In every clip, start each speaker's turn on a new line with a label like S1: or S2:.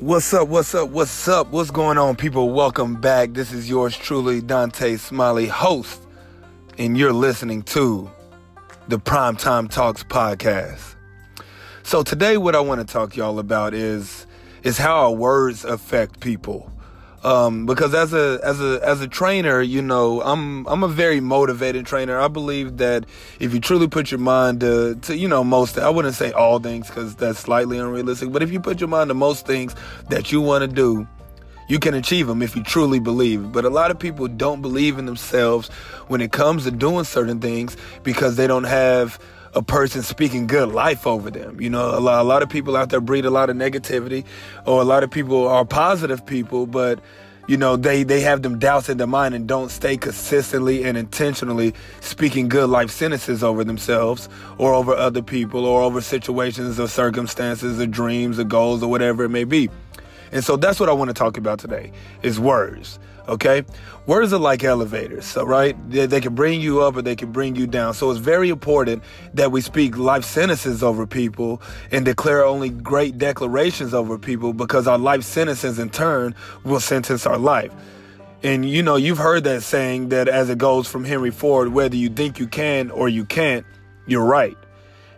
S1: What's up? What's up? What's up? What's going on, people? Welcome back. This is yours truly, Dante Smiley, host, and you're listening to the Primetime Talks podcast. So today, what I want to talk y'all about is is how our words affect people. Um, because as a as a as a trainer, you know, I'm I'm a very motivated trainer. I believe that if you truly put your mind to, to you know most, I wouldn't say all things because that's slightly unrealistic. But if you put your mind to most things that you want to do, you can achieve them if you truly believe. But a lot of people don't believe in themselves when it comes to doing certain things because they don't have a person speaking good life over them. You know, a lot, a lot of people out there breed a lot of negativity, or a lot of people are positive people, but you know they they have them doubts in their mind and don't stay consistently and intentionally speaking good life sentences over themselves or over other people or over situations or circumstances or dreams or goals or whatever it may be and so that's what i want to talk about today is words Okay? Words are like elevators, so right? They, they, can bring you up or they can bring you down. So it's very important that we speak life sentences over people and declare only great declarations over people because our life sentences in turn will sentence our life. And you know, you've heard that saying that as it goes from Henry Ford, whether you think you can or you can't, you're right.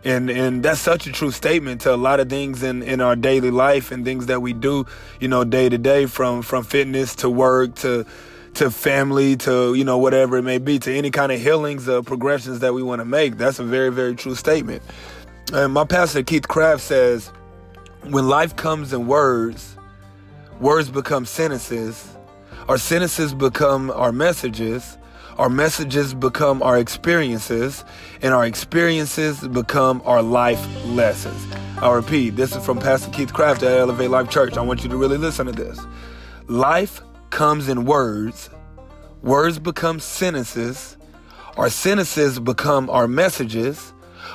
S1: And and that's such a true statement to a lot of things in, in our daily life and things that we do, you know, day to day from from fitness to work to to family to you know whatever it may be to any kind of healings or progressions that we want to make. That's a very very true statement. And my pastor Keith Craft says, when life comes in words, words become sentences, our sentences become our messages, our messages become our experiences, and our experiences become our life lessons. I repeat, this is from Pastor Keith Craft at Elevate Life Church. I want you to really listen to this. Life comes in words, words become sentences, our sentences become our messages,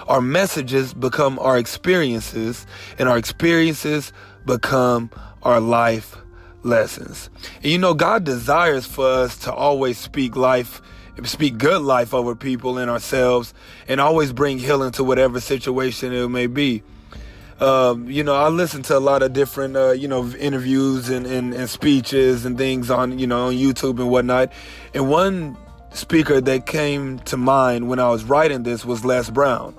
S1: our messages become our experiences, and our experiences become our life lessons. And you know, God desires for us to always speak life, speak good life over people and ourselves, and always bring healing to whatever situation it may be. Um, you know, I listen to a lot of different, uh, you know, interviews and, and, and speeches and things on, you know, on YouTube and whatnot. And one speaker that came to mind when I was writing this was Les Brown.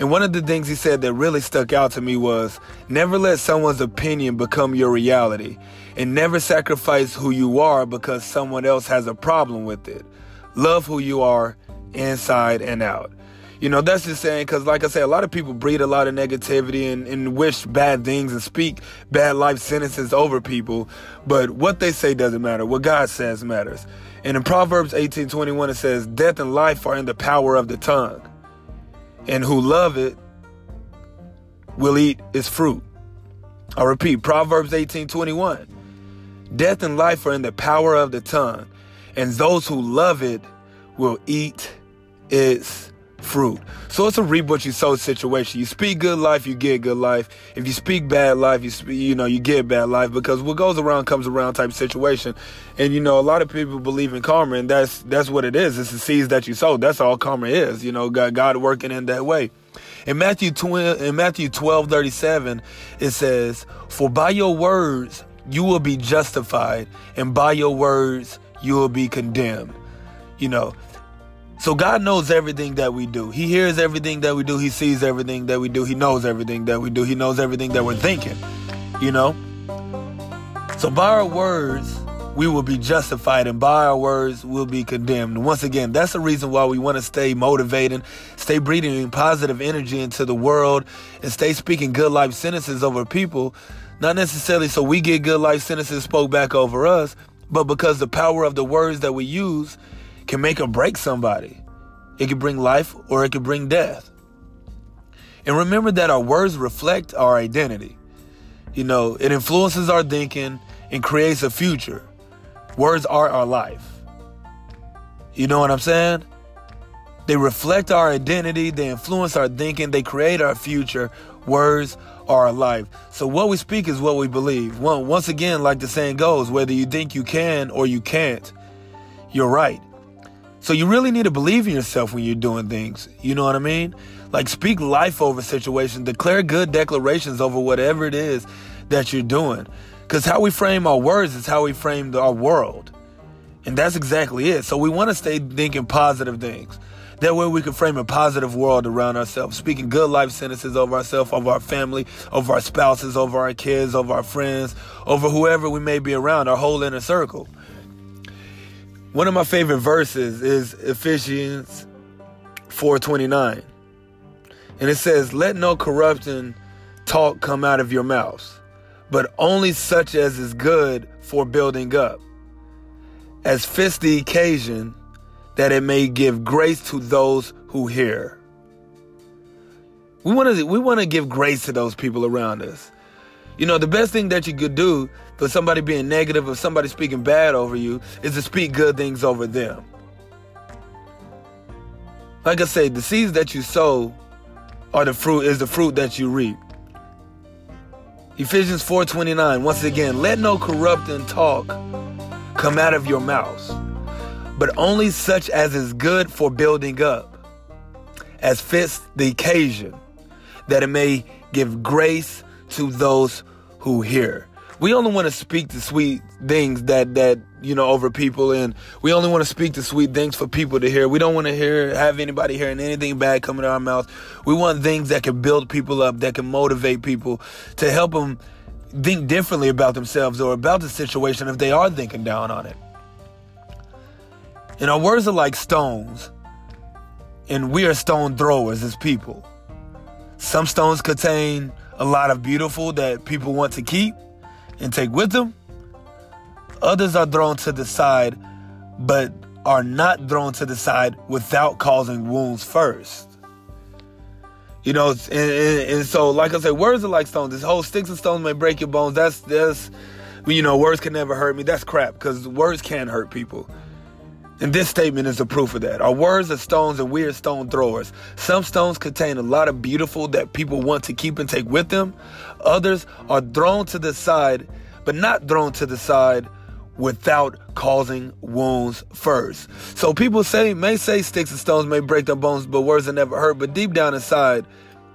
S1: And one of the things he said that really stuck out to me was never let someone's opinion become your reality and never sacrifice who you are because someone else has a problem with it. Love who you are inside and out. You know, that's just saying, because like I said, a lot of people breed a lot of negativity and, and wish bad things and speak bad life sentences over people. But what they say doesn't matter. What God says matters. And in Proverbs 18 21, it says, Death and life are in the power of the tongue and who love it will eat its fruit. I repeat, Proverbs 18 21. Death and life are in the power of the tongue, and those who love it will eat its fruit. So it's a reap what you sow situation. You speak good life, you get good life. If you speak bad life, you speak, you know you get bad life because what goes around comes around type situation. And you know a lot of people believe in karma, and that's that's what it is. It's the seeds that you sow. That's all karma is. You know God, God working in that way. In Matthew 12, in Matthew 12 37, it says, For by your words you will be justified, and by your words, you will be condemned. You know, so God knows everything that we do. He hears everything that we do. He sees everything that we do. He knows everything that we do. He knows everything that we're thinking, you know? So by our words, we will be justified, and by our words, we'll be condemned. Once again, that's the reason why we want to stay motivating, stay breathing positive energy into the world, and stay speaking good life sentences over people not necessarily so we get good life sentences spoke back over us, but because the power of the words that we use can make or break somebody. It could bring life or it could bring death. And remember that our words reflect our identity. You know, it influences our thinking and creates a future. Words are our life. You know what I'm saying? They reflect our identity, they influence our thinking, they create our future. Words are our life. So what we speak is what we believe. once again, like the saying goes, whether you think you can or you can't, you're right. So you really need to believe in yourself when you're doing things. You know what I mean? Like speak life over situations, declare good declarations over whatever it is that you're doing. Because how we frame our words is how we frame our world. And that's exactly it. So we want to stay thinking positive things. That way we can frame a positive world around ourselves, speaking good life sentences over ourselves, over our family, over our spouses, over our kids, over our friends, over whoever we may be around, our whole inner circle. One of my favorite verses is Ephesians 4:29. And it says, "Let no corrupting talk come out of your mouths, but only such as is good for building up, as fits the occasion, that it may give grace to those who hear." We want to we want to give grace to those people around us. You know, the best thing that you could do for somebody being negative or somebody speaking bad over you is to speak good things over them. Like I said, the seeds that you sow are the fruit is the fruit that you reap. Ephesians 4:29 once again, let no corrupting talk come out of your mouths, but only such as is good for building up, as fits the occasion, that it may give grace to those who hear we only want to speak the sweet things that that you know over people and we only want to speak the sweet things for people to hear. We don't want to hear have anybody hearing anything bad coming out our mouth. We want things that can build people up that can motivate people to help them think differently about themselves or about the situation if they are thinking down on it. And our words are like stones and we are stone throwers as people. Some stones contain a lot of beautiful that people want to keep and take with them. Others are thrown to the side, but are not thrown to the side without causing wounds first. You know, and, and, and, so, like I said, words are like stones. This whole sticks and stones may break your bones. That's that's, you know, words can never hurt me. That's crap because words can hurt people. And this statement is a proof of that. Our words are stones and we are stone throwers. Some stones contain a lot of beautiful that people want to keep and take with them. Others are thrown to the side, but not thrown to the side without causing wounds first. So people say may say sticks and stones may break their bones, but words are never hurt. But deep down inside,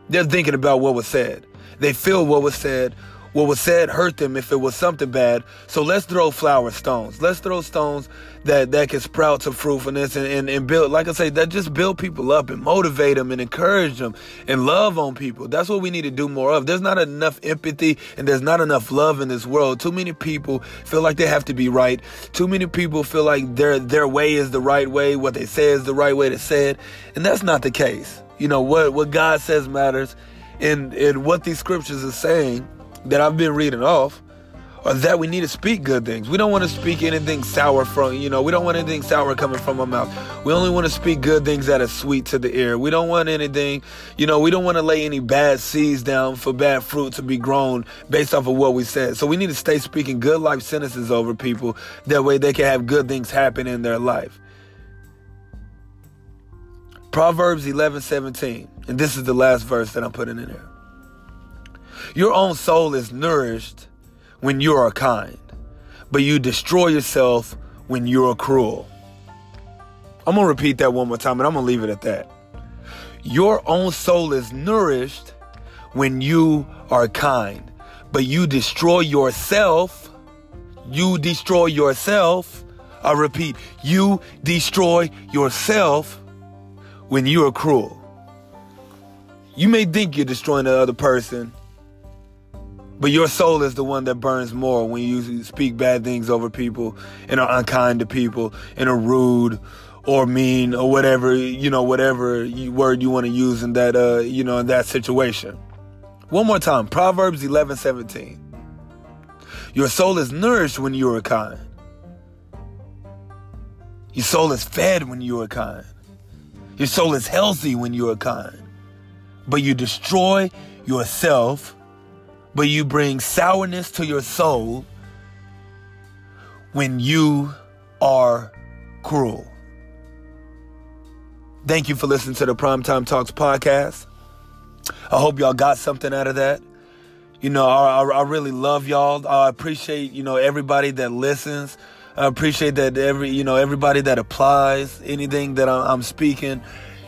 S1: they're thinking about what was said. They feel what was said. What was said hurt them if it was something bad. So let's throw flower stones. Let's throw stones that, that can sprout to fruitfulness and, and, and build, like I say, that just build people up and motivate them and encourage them and love on people. That's what we need to do more of. There's not enough empathy and there's not enough love in this world. Too many people feel like they have to be right. Too many people feel like their their way is the right way, what they say is the right way to say it. And that's not the case. You know, what, what God says matters and, and what these scriptures are saying that I've been reading off are that we need to speak good things. We don't want to speak anything sour from, you know, we don't want anything sour coming from our mouth. We only want to speak good things that are sweet to the ear. We don't want anything, you know, we don't want to lay any bad seeds down for bad fruit to be grown based off of what we said. So we need to stay speaking good life sentences over people. That way they can have good things happen in their life. Proverbs 11 17. And this is the last verse that I'm putting in there. Your own soul is nourished when you are kind, but you destroy yourself when you are cruel. I'm to repeat that one more time and I'm to leave it at that. Your own soul is nourished when you are kind, but you destroy yourself. You destroy yourself. I repeat, you destroy yourself when you are cruel. You may think you're destroying the other person, but your soul is the one that burns more when you speak bad things over people and are unkind to people and are rude or mean or whatever, you know, whatever word you want to use in that, uh, you know, in that situation. One more time, Proverbs 11, 17. Your soul is nourished when you are kind. Your soul is fed when you are kind. Your soul is healthy when you are kind. But you destroy yourself but you bring sourness to your soul when you are cruel. Thank you for listening to the Primetime Talks podcast. I hope y'all got something out of that. You know, I, I, really love y'all. I appreciate, you know, everybody that listens. I appreciate that every, you know, everybody that applies anything that I'm speaking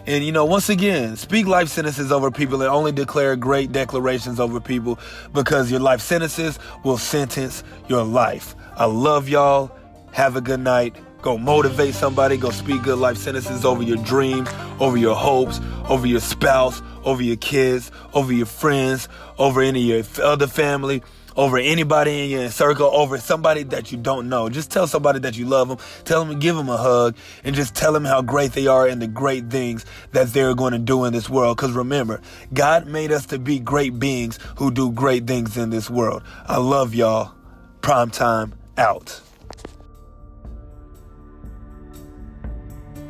S1: And you know, once again, speak life sentences over people and only declare great declarations over people because your life sentences will sentence your life. I love y'all. Have a good night. Go motivate somebody. Go speak good life sentences over your dreams, over your hopes, over your spouse, over your kids, over your friends, over any of your other family over anybody in your circle, over somebody that you don't know. Just tell somebody that you love them. Tell them, give them a hug, and just tell them how great they are and the great things that they're going to do in this world. Because remember, God made us to be great beings who do great things in this world. I love y'all. Prime time out.